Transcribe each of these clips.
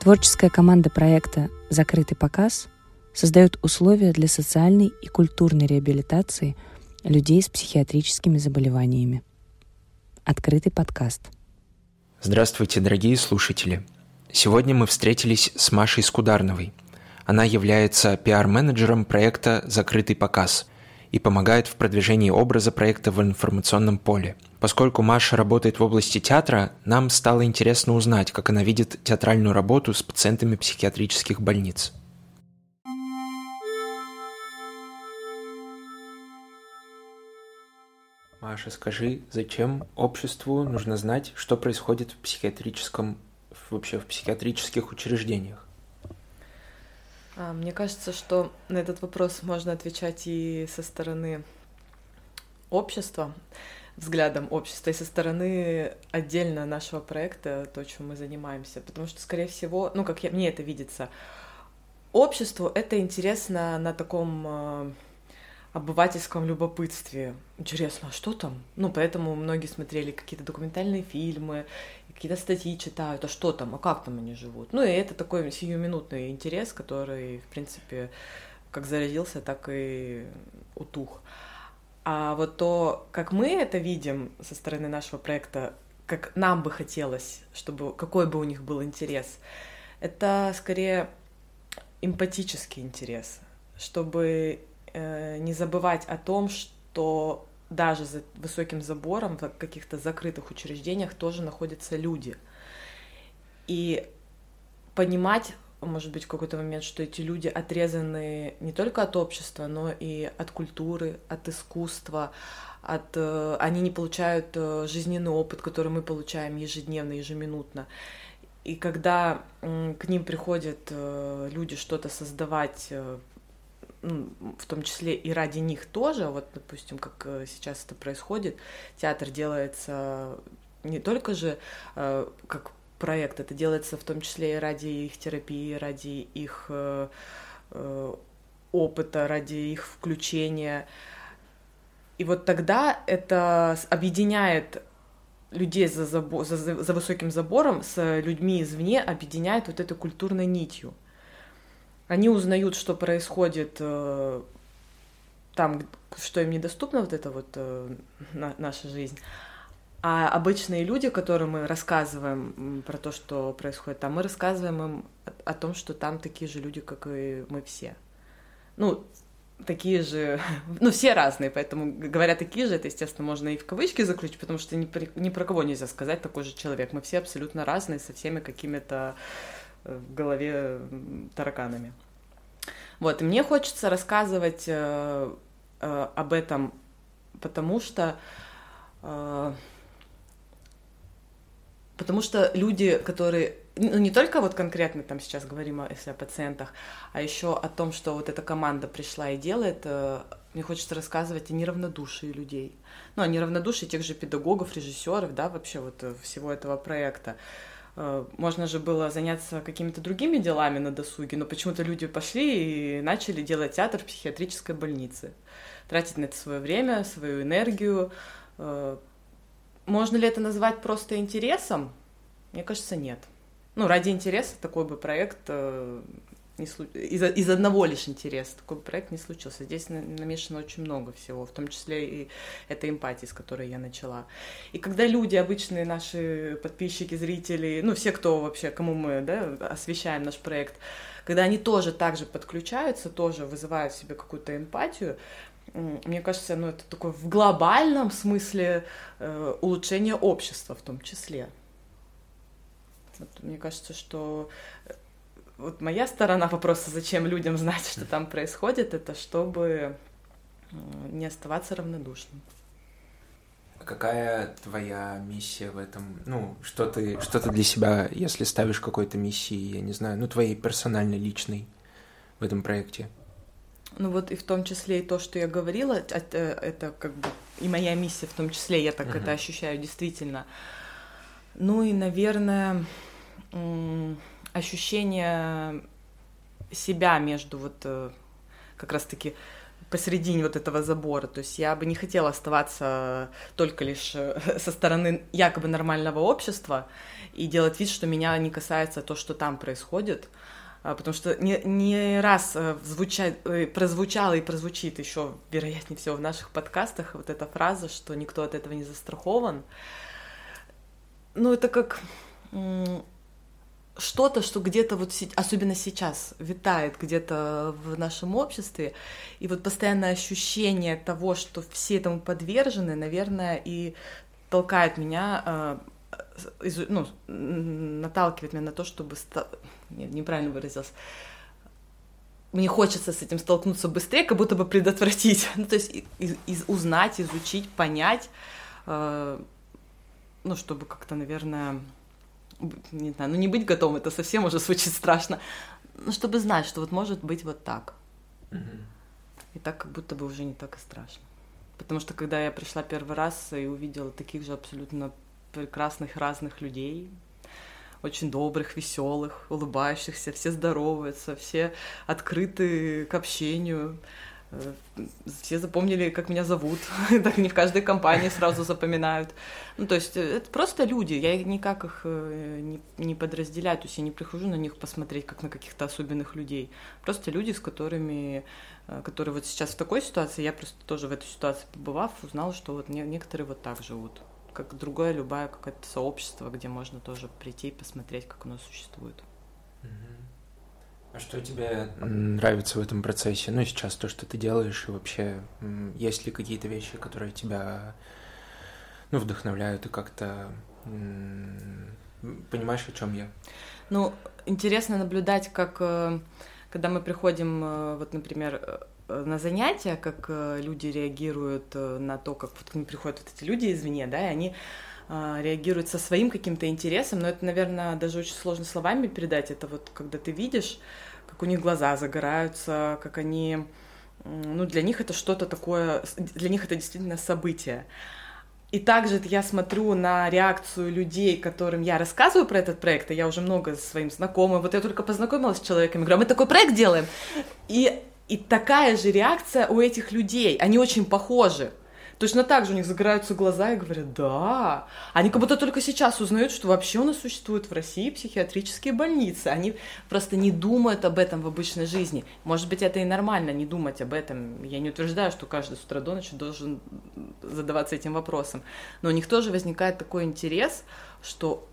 Творческая команда проекта «Закрытый показ» создает условия для социальной и культурной реабилитации людей с психиатрическими заболеваниями. Открытый подкаст. Здравствуйте, дорогие слушатели. Сегодня мы встретились с Машей Скударновой. Она является пиар-менеджером проекта «Закрытый показ» и помогает в продвижении образа проекта в информационном поле – Поскольку Маша работает в области театра, нам стало интересно узнать, как она видит театральную работу с пациентами психиатрических больниц. Маша, скажи, зачем обществу нужно знать, что происходит в психиатрическом, вообще в психиатрических учреждениях? А, мне кажется, что на этот вопрос можно отвечать и со стороны общества взглядом общества и со стороны отдельно нашего проекта, то, чем мы занимаемся. Потому что, скорее всего, ну, как я, мне это видится, обществу это интересно на таком э, обывательском любопытстве. Интересно, а что там? Ну, поэтому многие смотрели какие-то документальные фильмы, какие-то статьи читают, а что там, а как там они живут. Ну, и это такой сиюминутный интерес, который, в принципе, как зародился, так и утух. А вот то, как мы это видим со стороны нашего проекта, как нам бы хотелось, чтобы какой бы у них был интерес, это скорее эмпатический интерес, чтобы не забывать о том, что даже за высоким забором в каких-то закрытых учреждениях тоже находятся люди. И понимать может быть, в какой-то момент, что эти люди отрезаны не только от общества, но и от культуры, от искусства, от, э, они не получают э, жизненный опыт, который мы получаем ежедневно, ежеминутно. И когда к ним приходят э, люди что-то создавать, в том числе и ради них тоже, вот, допустим, как сейчас это происходит, театр делается не только же как проект. Это делается в том числе и ради их терапии, ради их э, э, опыта, ради их включения. И вот тогда это объединяет людей за, забо, за, за высоким забором с людьми извне, объединяет вот этой культурной нитью. Они узнают, что происходит э, там, что им недоступно, вот это вот э, на, наша жизнь. А обычные люди, которым мы рассказываем про то, что происходит там, мы рассказываем им о том, что там такие же люди, как и мы все. Ну, такие же, ну, все разные, поэтому, говоря такие же, это, естественно, можно и в кавычки заключить, потому что ни, ни про кого нельзя сказать такой же человек. Мы все абсолютно разные, со всеми какими-то в голове тараканами. Вот, и мне хочется рассказывать э, э, об этом, потому что э, Потому что люди, которые ну, не только вот конкретно там сейчас говорим о, если о пациентах, а еще о том, что вот эта команда пришла и делает, э, мне хочется рассказывать о неравнодушии людей. Ну, о неравнодушии тех же педагогов, режиссеров, да, вообще вот э, всего этого проекта. Э, можно же было заняться какими-то другими делами на досуге, но почему-то люди пошли и начали делать театр в психиатрической больнице. Тратить на это свое время, свою энергию, можно ли это назвать просто интересом? Мне кажется, нет. Ну, ради интереса такой бы проект э, не слу... из, из одного лишь интереса такой проект не случился. Здесь намешано очень много всего, в том числе и этой эмпатии, с которой я начала. И когда люди, обычные наши подписчики, зрители, ну, все, кто вообще, кому мы да, освещаем наш проект, когда они тоже так же подключаются, тоже вызывают в себе какую-то эмпатию, мне кажется, ну, это такое в глобальном смысле э, улучшение общества в том числе. Вот, мне кажется, что вот моя сторона вопроса, зачем людям знать, что там происходит, это чтобы э, не оставаться равнодушным. Какая твоя миссия в этом? Ну, что ты, что ты для себя, если ставишь какой-то миссии, я не знаю, ну, твоей персональной, личной в этом проекте? Ну вот и в том числе и то, что я говорила, это, это как бы и моя миссия в том числе, я так uh-huh. это ощущаю действительно. Ну и, наверное, ощущение себя между вот э, как раз-таки посередине вот этого забора. То есть я бы не хотела оставаться только лишь э, со стороны якобы нормального общества и делать вид, что меня не касается то, что там происходит. А, потому что не, не раз э, звуча, прозвучало и прозвучит еще, вероятнее всего, в наших подкастах вот эта фраза, что никто от этого не застрахован. Ну, это как что-то, что где-то вот, особенно сейчас, витает где-то в нашем обществе, и вот постоянное ощущение того, что все этому подвержены, наверное, и толкает меня, э, ну, наталкивает меня на то, чтобы... Нет, неправильно выразилась. Мне хочется с этим столкнуться быстрее, как будто бы предотвратить. ну, то есть из, из, узнать, изучить, понять, э, ну, чтобы как-то, наверное не знаю, ну не быть готовым, это совсем уже звучит страшно, ну чтобы знать, что вот может быть вот так. Mm-hmm. И так как будто бы уже не так и страшно. Потому что когда я пришла первый раз и увидела таких же абсолютно прекрасных разных людей, очень добрых, веселых, улыбающихся, все здороваются, все открыты к общению, все запомнили, как меня зовут, так не в каждой компании сразу запоминают. Ну, то есть э, это просто люди, я никак их э, не, не подразделяю, то есть я не прихожу на них посмотреть, как на каких-то особенных людей. Просто люди, с которыми, которые вот сейчас в такой ситуации, я просто тоже в этой ситуации побывав, узнала, что вот некоторые вот так живут, как другое любое какое-то сообщество, где можно тоже прийти и посмотреть, как оно существует. Mm-hmm. А что тебе нравится в этом процессе? Ну, сейчас то, что ты делаешь, и вообще, есть ли какие-то вещи, которые тебя, ну, вдохновляют и как-то понимаешь, о чем я? Ну, интересно наблюдать, как э, когда мы приходим, э, вот, например, э, на занятия, как люди реагируют на то, как вот к ним приходят вот эти люди извне, да, и они реагируют со своим каким-то интересом, но это, наверное, даже очень сложно словами передать. Это вот когда ты видишь, как у них глаза загораются, как они... Ну, для них это что-то такое... Для них это действительно событие. И также я смотрю на реакцию людей, которым я рассказываю про этот проект, а я уже много своим знакомым, вот я только познакомилась с человеком, говорю, «А мы такой проект делаем. И, и такая же реакция у этих людей, они очень похожи. Точно так же у них загораются глаза и говорят, да. Они как будто только сейчас узнают, что вообще у нас существуют в России психиатрические больницы. Они просто не думают об этом в обычной жизни. Может быть, это и нормально, не думать об этом. Я не утверждаю, что каждый с утра до ночи должен задаваться этим вопросом. Но у них тоже возникает такой интерес, что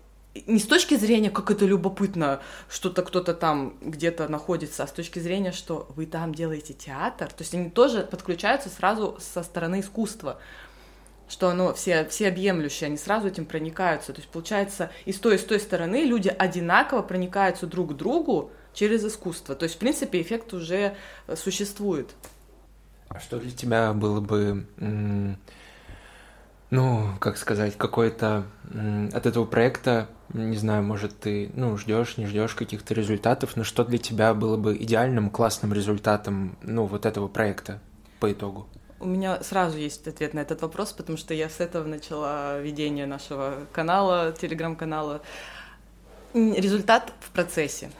не с точки зрения, как это любопытно, что-то кто-то там где-то находится, а с точки зрения, что вы там делаете театр. То есть они тоже подключаются сразу со стороны искусства что оно все, все объемлющее, они сразу этим проникаются. То есть, получается, и с той, и с той стороны люди одинаково проникаются друг к другу через искусство. То есть, в принципе, эффект уже существует. А что для тебя было бы ну, как сказать, какой-то от этого проекта, не знаю, может, ты, ну, ждешь, не ждешь каких-то результатов, но что для тебя было бы идеальным, классным результатом, ну, вот этого проекта по итогу? У меня сразу есть ответ на этот вопрос, потому что я с этого начала ведение нашего канала, телеграм-канала. Результат в процессе.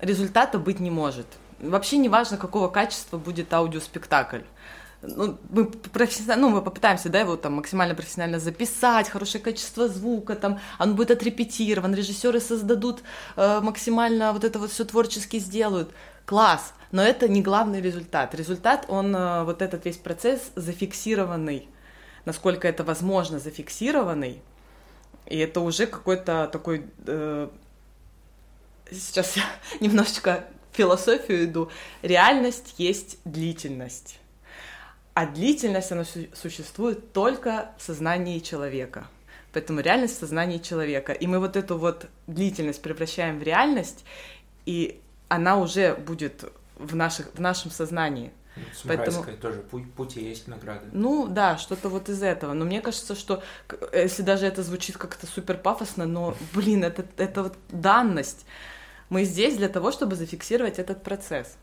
Результата быть не может. Вообще не важно, какого качества будет аудиоспектакль ну, мы профессионально, ну, мы попытаемся, да, его там максимально профессионально записать, хорошее качество звука, там, он будет отрепетирован, режиссеры создадут э, максимально вот это вот все творчески сделают. Класс! Но это не главный результат. Результат, он, э, вот этот весь процесс зафиксированный, насколько это возможно, зафиксированный, и это уже какой-то такой... Э, сейчас я немножечко философию иду. Реальность есть длительность. А длительность, она существует только в сознании человека. Поэтому реальность в сознании человека. И мы вот эту вот длительность превращаем в реальность, и она уже будет в, наших, в нашем сознании. Поэтому... тоже, путь, путь и есть награда. Ну да, что-то вот из этого. Но мне кажется, что если даже это звучит как-то супер пафосно, но, блин, это, это вот данность. Мы здесь для того, чтобы зафиксировать этот процесс.